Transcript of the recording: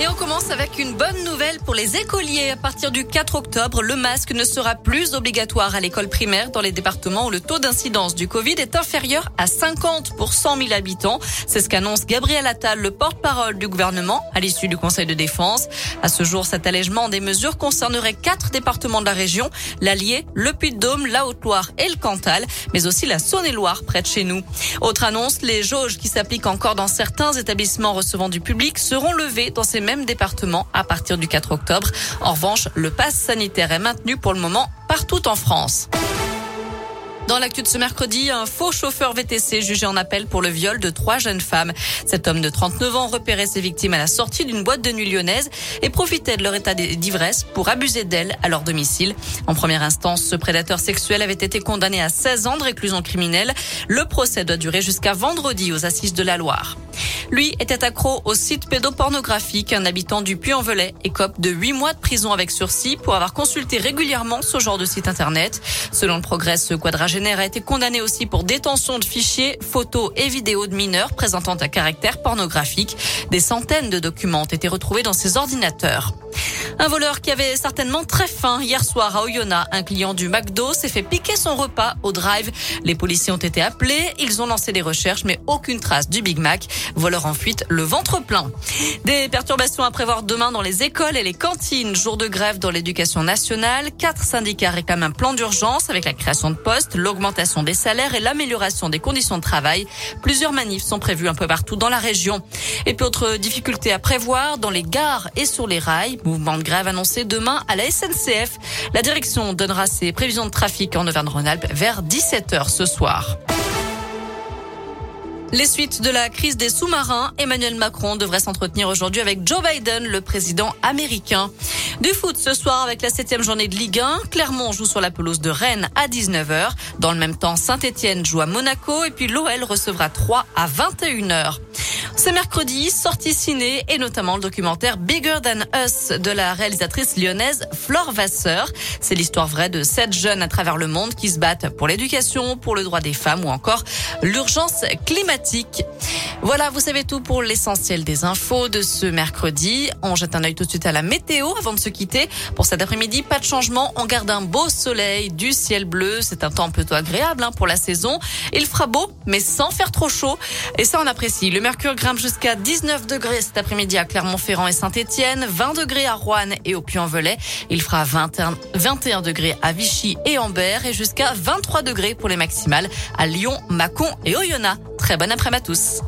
Et on commence avec une bonne nouvelle pour les écoliers. À partir du 4 octobre, le masque ne sera plus obligatoire à l'école primaire dans les départements où le taux d'incidence du Covid est inférieur à 50 pour 100 000 habitants. C'est ce qu'annonce Gabriel Attal, le porte-parole du gouvernement, à l'issue du Conseil de défense. À ce jour, cet allègement des mesures concernerait quatre départements de la région, l'Allier, le Puy-de-Dôme, la Haute-Loire et le Cantal, mais aussi la Saône-et-Loire près de chez nous. Autre annonce, les jauges qui s'appliquent encore dans certains établissements recevant du public seront levées dans ces même département à partir du 4 octobre. En revanche, le pass sanitaire est maintenu pour le moment partout en France. Dans l'actu de ce mercredi, un faux chauffeur VTC jugé en appel pour le viol de trois jeunes femmes. Cet homme de 39 ans repérait ses victimes à la sortie d'une boîte de nuit lyonnaise et profitait de leur état d'ivresse pour abuser d'elles à leur domicile. En première instance, ce prédateur sexuel avait été condamné à 16 ans de réclusion criminelle. Le procès doit durer jusqu'à vendredi aux assises de la Loire. Lui était accro au site pédopornographique. Un habitant du Puy-en-Velay écope de 8 mois de prison avec sursis pour avoir consulté régulièrement ce genre de site internet. Selon le progrès, ce quadragénaire a été condamné aussi pour détention de fichiers, photos et vidéos de mineurs présentant un caractère pornographique. Des centaines de documents ont été retrouvés dans ses ordinateurs. Un voleur qui avait certainement très faim hier soir à Oyonnax. Un client du McDo s'est fait piquer son repas au drive. Les policiers ont été appelés. Ils ont lancé des recherches, mais aucune trace du Big Mac. Voleur en fuite, le ventre plein. Des perturbations à prévoir demain dans les écoles et les cantines. Jour de grève dans l'éducation nationale. Quatre syndicats réclament un plan d'urgence avec la création de postes, l'augmentation des salaires et l'amélioration des conditions de travail. Plusieurs manifs sont prévus un peu partout dans la région. Et puis autre difficulté à prévoir dans les gares et sur les rails. Mouvement de grève annoncé demain à la SNCF. La direction donnera ses prévisions de trafic en Auvergne-Rhône-Alpes vers 17h ce soir. Les suites de la crise des sous-marins, Emmanuel Macron devrait s'entretenir aujourd'hui avec Joe Biden, le président américain. Du foot ce soir avec la septième journée de Ligue 1. Clermont joue sur la pelouse de Rennes à 19h. Dans le même temps, Saint-Etienne joue à Monaco et puis l'OL recevra 3 à 21h. C'est mercredi, sortie ciné et notamment le documentaire Bigger Than Us de la réalisatrice lyonnaise Flore Vasseur. C'est l'histoire vraie de sept jeunes à travers le monde qui se battent pour l'éducation, pour le droit des femmes ou encore l'urgence climatique. Voilà, vous savez tout pour l'essentiel des infos de ce mercredi. On jette un œil tout de suite à la météo avant de se quitter. Pour cet après-midi, pas de changement. On garde un beau soleil, du ciel bleu. C'est un temps plutôt agréable hein, pour la saison. Il fera beau, mais sans faire trop chaud. Et ça, on apprécie. Le mercure grimpe jusqu'à 19 degrés cet après-midi à Clermont-Ferrand et Saint-Etienne, 20 degrés à Rouen et au Puy-en-Velay. Il fera 21, 21 degrés à Vichy et Ambert et jusqu'à 23 degrés pour les maximales à Lyon, Mâcon et Oyonnax. Très bon après-midi à tous.